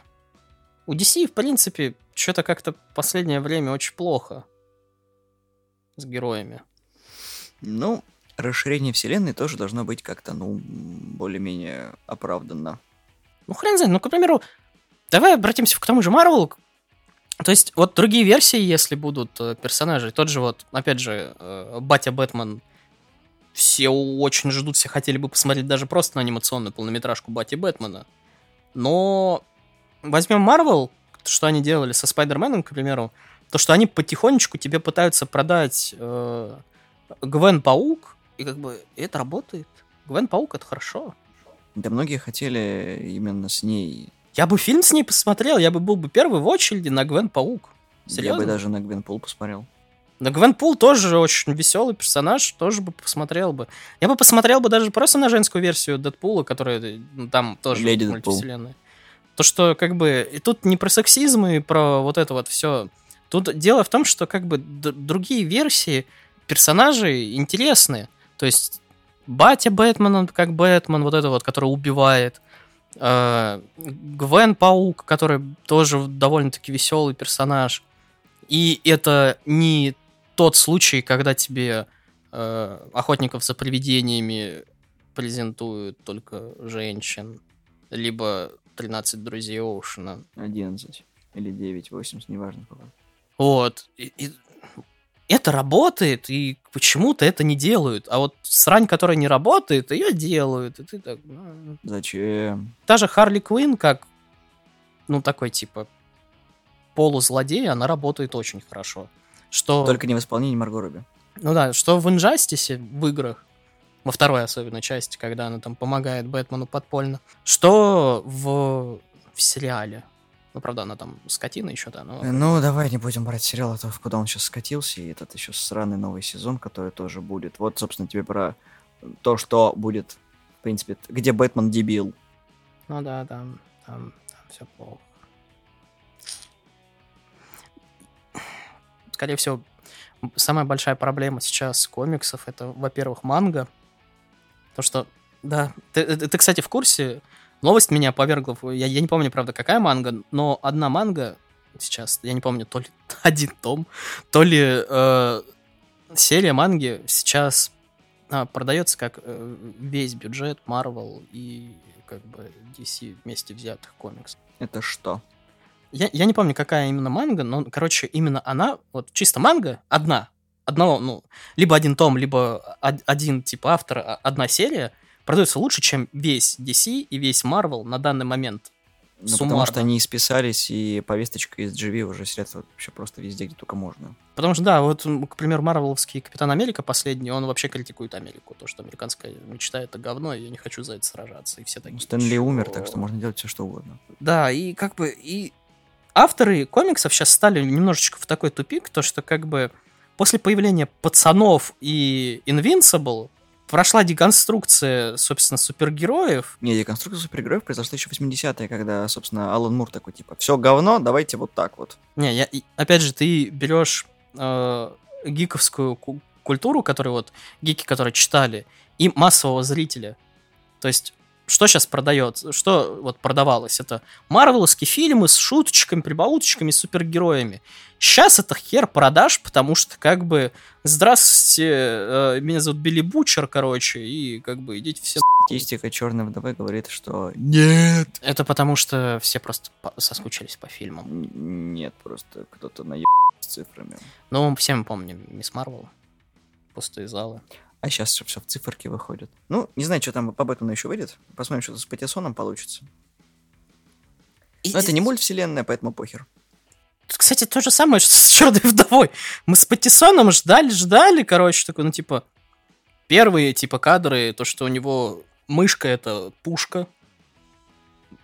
У DC, в принципе, что-то как-то последнее время очень плохо с героями. Ну, расширение вселенной тоже должно быть как-то, ну, более-менее оправданно. Ну, хрен знает. Ну, к примеру, давай обратимся к тому же Марвел. То есть, вот другие версии, если будут э, персонажи, тот же вот, опять же, э, Батя Бэтмен, все очень ждут, все хотели бы посмотреть даже просто на анимационную полнометражку Бати Бэтмена. Но возьмем Марвел, что они делали со Спайдерменом, к примеру, то, что они потихонечку тебе пытаются продать э, Гвен Паук, и как бы это работает. Гвен Паук это хорошо. Да многие хотели именно с ней. Я бы фильм с ней посмотрел, я бы был бы первый в очереди на Гвен Паук. Я Серьезно? бы даже на Гвенпул посмотрел. На Гвен Пул тоже очень веселый персонаж, тоже бы посмотрел бы. Я бы посмотрел бы даже просто на женскую версию Дэдпула, которая ну, там тоже Леди мультивселенной. То, что как бы... И тут не про сексизм и про вот это вот все. Тут дело в том, что как бы другие версии персонажей интересны. То есть батя Бэтмен, он как Бэтмен, вот это вот, который убивает. Э, Гвен Паук, который тоже довольно-таки веселый персонаж. И это не тот случай, когда тебе э, охотников за привидениями презентуют только женщин, либо 13 друзей Оушена. 11 или 9, 80, неважно какой. Вот. И- и это работает, и почему-то это не делают. А вот срань, которая не работает, ее делают. И ты так... ну, Зачем? Даже Харли Квин, как, ну, такой, типа, полузлодей, она работает очень хорошо. Что, Только не в исполнении Марго Робби. ну да, что в Инжастисе, в играх, во второй особенно части, когда она там помогает Бэтмену подпольно, что в, в сериале. Ну, правда, она там скотина еще, да, но... Ну, давай не будем брать сериал, а то куда он сейчас скатился, и этот еще сраный новый сезон, который тоже будет. Вот, собственно, тебе про то, что будет, в принципе, где Бэтмен дебил. Ну да, там, там, там все плохо. Скорее всего, самая большая проблема сейчас комиксов это, во-первых, манга. То, что, да, ты, ты, ты кстати, в курсе, новость меня повергла, я, я не помню, правда, какая манга, но одна манга сейчас, я не помню, то ли один том, то ли э, серия манги сейчас а, продается как э, весь бюджет Marvel и как бы DC вместе взятых комиксов. Это что? Я, я не помню, какая именно манга, но, короче, именно она, вот чисто манга, одна, одного, ну, либо один том, либо один тип автора, одна серия, продается лучше, чем весь DC и весь Marvel на данный момент. Ну, потому что они исписались, и повесточка из GV уже сидят вообще просто везде, где только можно. Потому что, да, вот, к примеру, Марвеловский Капитан Америка последний, он вообще критикует Америку. То, что американская мечта — это говно, и я не хочу за это сражаться. И все такие... Ну, Стэнли умер, так что можно делать все, что угодно. Да, и как бы... И авторы комиксов сейчас стали немножечко в такой тупик, то что как бы после появления пацанов и Invincible прошла деконструкция, собственно, супергероев. Не, деконструкция супергероев произошла еще в 80-е, когда, собственно, Алан Мур такой, типа, все говно, давайте вот так вот. Не, я, опять же, ты берешь э, гиковскую культуру, которую вот гики, которые читали, и массового зрителя. То есть что сейчас продается, что вот продавалось? Это марвеловские фильмы с шуточками, прибауточками, супергероями. Сейчас это хер продаж, потому что как бы здравствуйте, э, меня зовут Билли Бучер, короче, и как бы идите все. Статистика черной вдовы говорит, что нет. Это потому что все просто соскучились по фильмам. Нет, просто кто-то наеб с цифрами. Ну, все мы помним Мисс Марвел, пустые залы. А сейчас все в циферке выходит. Ну, не знаю, что там по Бэтмену еще выйдет. Посмотрим, что с Патисоном получится. И... Но это не мультвселенная, поэтому похер. Кстати, то же самое, что с Черной вдовой. Мы с Патисоном ждали, ждали, короче, такой, ну, типа, первые, типа, кадры, то, что у него мышка — это пушка,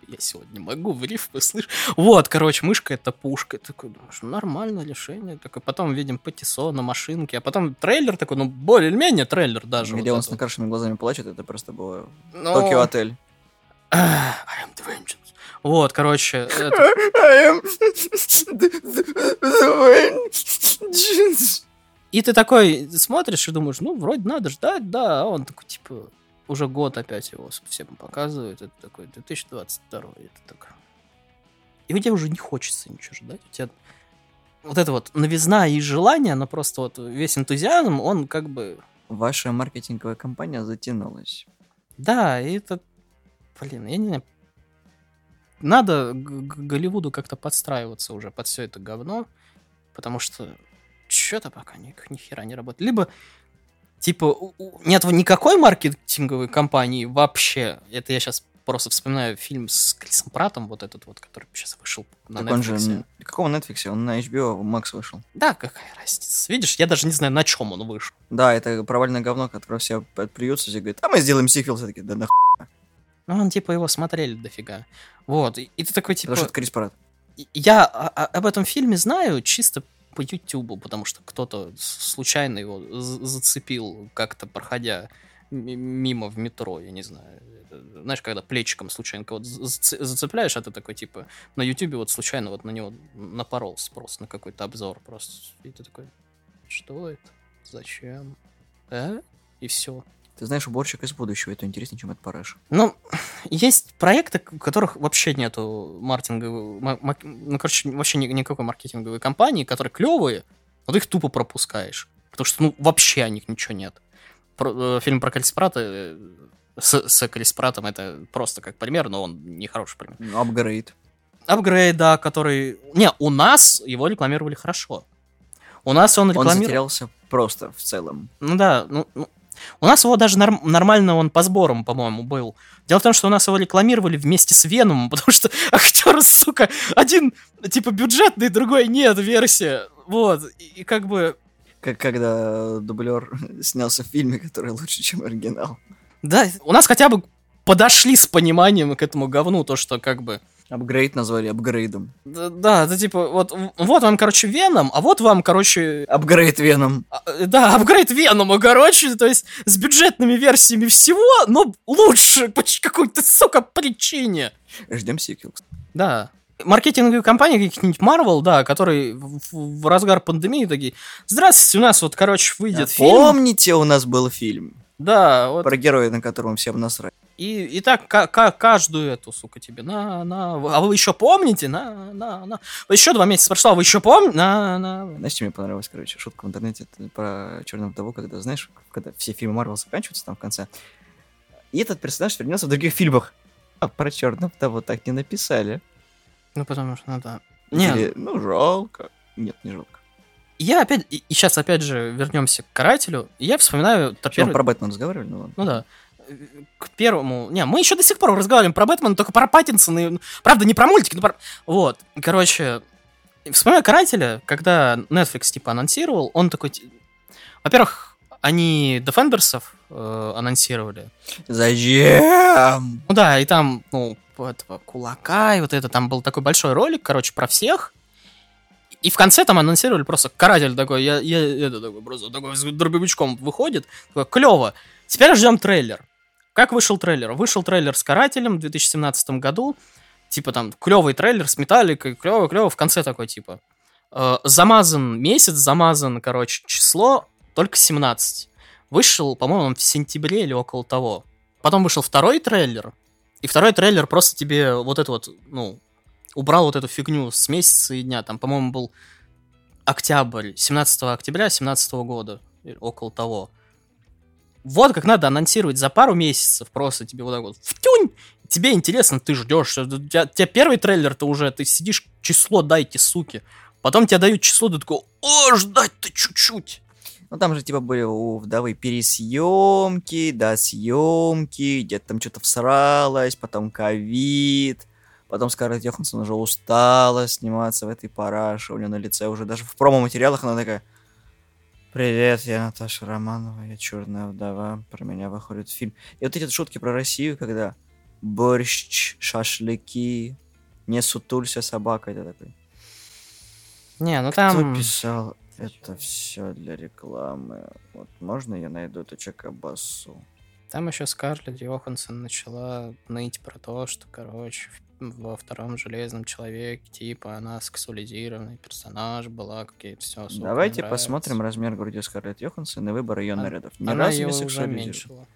я сегодня могу в рифмы, слышь. Вот, короче, мышка это пушка. Я такой, думаешь, ну, нормальное решение. Такой, потом видим Патисо на машинке, а потом трейлер такой, ну, более-менее трейлер даже. Где вот он с накрашенными глазами плачет, это просто было Но... Токио отель. I am the vengeance. Вот, короче. Это... I am the vengeance. И ты такой смотришь и думаешь, ну, вроде надо ждать, да. А он такой, типа, уже год опять его всем показывают. Это такой 2022. Это так. И у тебя уже не хочется ничего ждать. У тебя вот это вот новизна и желание, но просто вот весь энтузиазм, он как бы... Ваша маркетинговая компания затянулась. Да, и это... Блин, я не знаю. Надо Голливуду как-то подстраиваться уже под все это говно, потому что что-то пока ни, ни хера не работает. Либо Типа, нет никакой маркетинговой компании вообще. Это я сейчас просто вспоминаю фильм с Крисом Пратом, вот этот вот, который сейчас вышел на так Netflix. Он же, какого Netflix? Он на HBO Max вышел. Да, какая разница. Видишь, я даже не знаю, на чем он вышел. Да, это провальное говно, которое все плюются, и говорят, а мы сделаем сиквел, все-таки, да нахуй. Ну, он, типа, его смотрели дофига. Вот, и, и ты такой, типа... Потому что это Крис Пратт. Я об этом фильме знаю чисто по Ютубу, потому что кто-то случайно его зацепил, как-то проходя мимо в метро, я не знаю. Знаешь, когда плечиком случайно кого-то зацепляешь, а ты такой, типа, на Ютубе вот случайно вот на него напоролся просто на какой-то обзор просто. И ты такой, что это? Зачем? А? И все. Ты знаешь, уборщик из будущего, это интереснее, чем это Параш. Ну, есть проекты, у которых вообще нету маркетинговой... Ну, короче, вообще никакой маркетинговой компании, которые клевые, но ты их тупо пропускаешь. Потому что, ну, вообще о них ничего нет. Про, э, фильм про Крис Пратта э, с, с Крис Пратом это просто как пример, но он не хороший пример. Апгрейд. Апгрейд, да, который... Не, у нас его рекламировали хорошо. У нас он рекламировал... Он затерялся просто в целом. Ну да, ну, ну у нас его даже норм- нормально он по сборам, по-моему, был. Дело в том, что у нас его рекламировали вместе с Веномом, потому что актер, сука, один, типа, бюджетный, другой нет, версия. Вот, и, и как бы... Как когда дублер снялся в фильме, который лучше, чем оригинал. Да, у нас хотя бы подошли с пониманием к этому говну, то, что как бы Апгрейд назвали апгрейдом. Да, да, это типа, вот, вот вам, короче, Веном, а вот вам, короче... Апгрейд Веном. А, да, апгрейд Венома, короче, то есть с бюджетными версиями всего, но лучше по какой-то, сука, причине. Ждем сиквел. Да. маркетинговые компании каких-нибудь Marvel, да, которые в, в разгар пандемии такие, здравствуйте, у нас вот, короче, выйдет А фильм. Помните, у нас был фильм Да, вот. про героя, на котором всем насрать? И, и так ка- ка- каждую эту, сука, тебе, на, на. А вы еще помните? На, на, на. Еще два месяца прошло, а вы еще помните? На, на. Знаешь, что мне понравилось, короче, шутка в интернете про черную вдову, когда, знаешь, когда все фильмы Марвел заканчиваются там в конце, и этот персонаж вернется в других фильмах. А про черную вдову так не написали. Ну, потому что, ну да. Не, Или, ну, жалко. Нет, не жалко. я опять, и, сейчас опять же вернемся к карателю. и Я вспоминаю Что, первый- про Бэтмена разговаривали? Ну ладно. Ну да. К первому... Не, мы еще до сих пор разговариваем про Бэтмена, только про Паттинсона. и- Правда, не про мультики, но про... Вот. Короче, вспоминаю Карателя, когда Netflix, типа, анонсировал, он такой... Во-первых, они Дефендерсов э, анонсировали. Зачем? Ну да, и там, ну, этого кулака, и вот это, там был такой большой ролик, короче, про всех. И в конце там анонсировали просто каратель такой, я, я это такой, просто такой с дробовичком выходит, такой, клево. Теперь ждем трейлер. Как вышел трейлер? Вышел трейлер с карателем в 2017 году. Типа там клевый трейлер с металликой, клево, клево. В конце такой типа э, замазан месяц, замазан, короче, число, только 17. Вышел, по-моему, в сентябре или около того. Потом вышел второй трейлер, и второй трейлер просто тебе вот это вот, ну, убрал вот эту фигню с месяца и дня. Там, по-моему, был октябрь, 17 октября 17 года, около того. Вот как надо анонсировать за пару месяцев просто тебе вот так вот втюнь, тебе интересно, ты ждешь. У тебя, у тебя первый трейлер-то уже, ты сидишь, число дайте, суки. Потом тебе дают число, ты такой, о, ждать-то чуть-чуть. Ну там же типа были у вдовы пересъемки, да, съемки, где-то там что-то всралось, потом ковид, потом Скарлетт Йоханссон уже устала сниматься в этой параше, у нее на лице уже даже в промо-материалах она такая Привет, я Наташа Романова, я черная вдова, про меня выходит фильм. И вот эти шутки про Россию, когда борщ, шашлыки, не сутулься собака, это такой. Не, ну Кто там... писал это все для рекламы? Вот можно я найду эту чекабасу? Там еще Скарлетт Йоханссон начала ныть про то, что, короче, в- во втором Железном Человеке, типа, она сексуализированный персонаж была, какие-то все Давайте посмотрим размер груди Скарлетт Йоханссон и выбор ее Она- нарядов. Ни Она разу ее не уменьшила.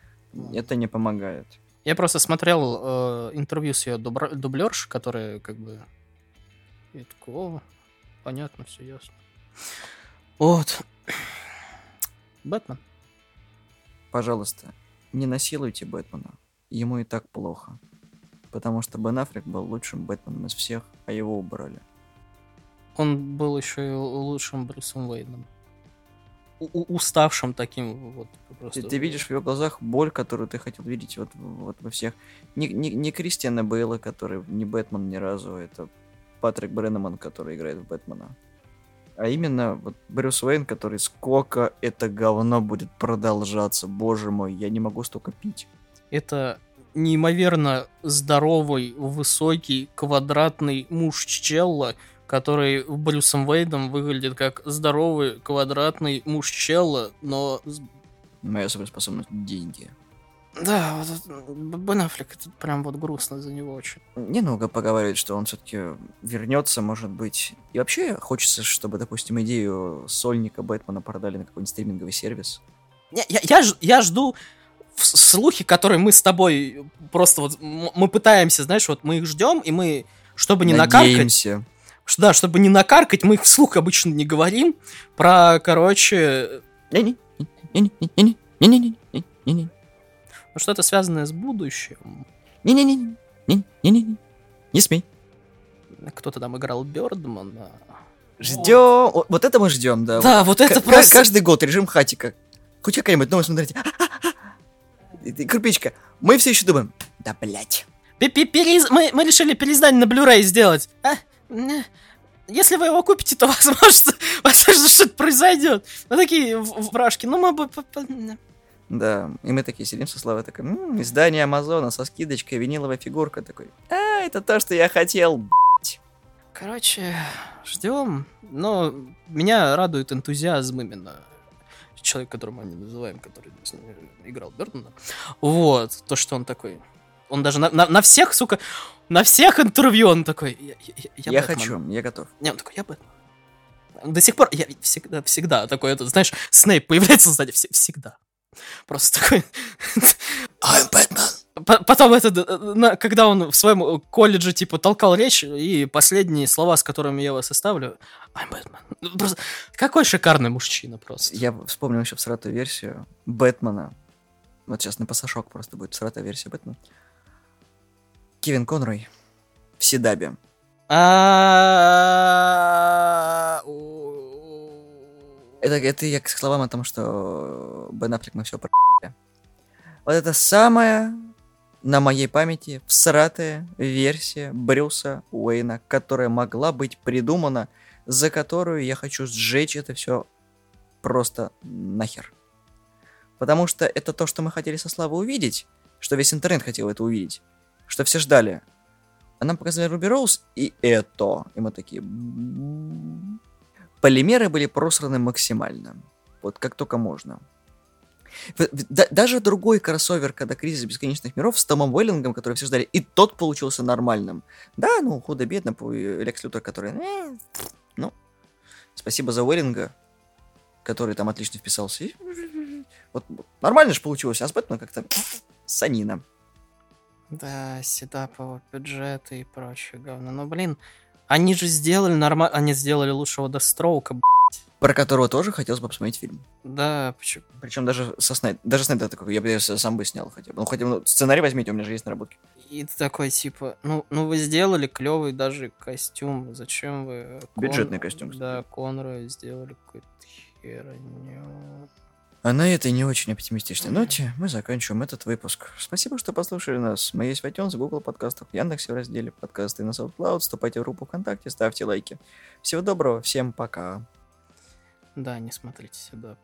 Это не помогает. Я просто смотрел э, интервью с ее дублерш, которая как бы... Я такой, о, понятно, все ясно. Вот. Бэтмен. Пожалуйста, не насилуйте Бэтмена. Ему и так плохо. Потому что Бен Аффлек был лучшим Бэтменом из всех, а его убрали. Он был еще и лучшим Брюсом Уэйном. У- уставшим таким вот Ты, просто. ты видишь в его глазах боль, которую ты хотел видеть вот, вот во всех. Не, не, не Кристиана Бейла, который не Бэтмен ни разу, это Патрик Бреннеман, который играет в Бэтмена. А именно вот Брюс Уэйн, который сколько это говно будет продолжаться. Боже мой, я не могу столько пить. Это неимоверно здоровый, высокий, квадратный муж Челла, который в Брюсом Уэйдом выглядит как здоровый, квадратный муж Челла, но... Моя суперспособность — деньги. Да, вот это- Бен Аффлек, это прям вот грустно за него очень. Немного поговаривает, что он все-таки вернется, может быть. И вообще хочется, чтобы, допустим, идею сольника Бэтмена продали на какой-нибудь стриминговый сервис. Я, я, я ж- я жду слухи, которые мы с тобой просто вот... Мы пытаемся, знаешь, вот мы их ждем, и мы, чтобы не накаркать... Надеемся. Ш- Да, чтобы не накаркать, мы их вслух обычно не говорим. Про, короче, не-не, ну, что-то связанное с будущим. не-не, не-не, не смей. Кто-то там играл Бёрдмана. Ждем. Вот это мы ждем, да. Да, вот это К- просто... Каждый год режим хатика. Хоть какая-нибудь новость смотрите. Кирпичка, мы все еще думаем, да блять. Пе- пе- переиз- Мы, мы решили переиздание на Blu-ray сделать. А? Если вы его купите, то, возможно, возможно что-то произойдет. Мы такие в, в брашке, ну мы бы... Да, и мы такие сидим со Славой, такой, «М, издание Амазона со скидочкой, виниловая фигурка, такой, а, это то, что я хотел, б***ь». Короче, ждем. Но меня радует энтузиазм именно человек, которого мы не называем, который с ним играл Бёрдмана. Вот, то, что он такой... Он даже на, на, на всех, сука, на всех интервью он такой, я, я, Я, я хочу, я готов. Не, он такой, я Бэтмен. До сих пор, я всегда, всегда такой, это, знаешь, Снейп появляется сзади, вс- всегда. Просто такой... I'm Batman. Потом это, когда он в своем э, колледже, типа, толкал речь, и последние слова, с которыми я вас оставлю, I'm Batman. Ну, просто, какой шикарный мужчина просто. Я вспомнил еще всратую версию Бэтмена. Вот сейчас на пасашок просто будет всратая версия Бэтмена. Кевин Конрой в Седабе. А, Это, это я к словам о том, что Бен Аффлек мы все про... Вот это самая на моей памяти всратая версия Брюса Уэйна, которая могла быть придумана, за которую я хочу сжечь это все просто нахер. Потому что это то, что мы хотели со Славой увидеть, что весь интернет хотел это увидеть, что все ждали. А нам показали Руби Роуз и это. И мы такие... «М-м-м». Полимеры были просраны максимально. Вот как только можно. Даже другой кроссовер, когда кризис бесконечных миров с Томом Уэллингом, который все ждали, и тот получился нормальным. Да, ну, худо-бедно, Лекс Лютер, который... «Э, Ну, спасибо за Уэллинга, который там отлично вписался. Вот нормально же получилось, а с Бэтменом как-то санина. Да, седапово бюджеты и прочее говно. Но, блин, они же сделали нормально, они сделали лучшего Дестроука. Про которого тоже хотелось бы посмотреть фильм. Да, почему? Причем даже со Снайд... Даже Снайдер такой, я бы сам бы снял хотя бы. Ну, хотя бы, ну, сценарий возьмите, у меня же есть наработки. И ты такой, типа, ну, ну вы сделали клевый даже костюм, зачем вы... Бюджетный костюм, Да, Конра сделали какую-то херню. А на этой не очень оптимистичной ноте мы заканчиваем этот выпуск. Спасибо, что послушали нас. Мы есть в iTunes, Google подкастах, в Яндексе в разделе подкасты на SoundCloud. Вступайте в группу ВКонтакте, ставьте лайки. Всего доброго, всем пока. Да, не смотрите седап.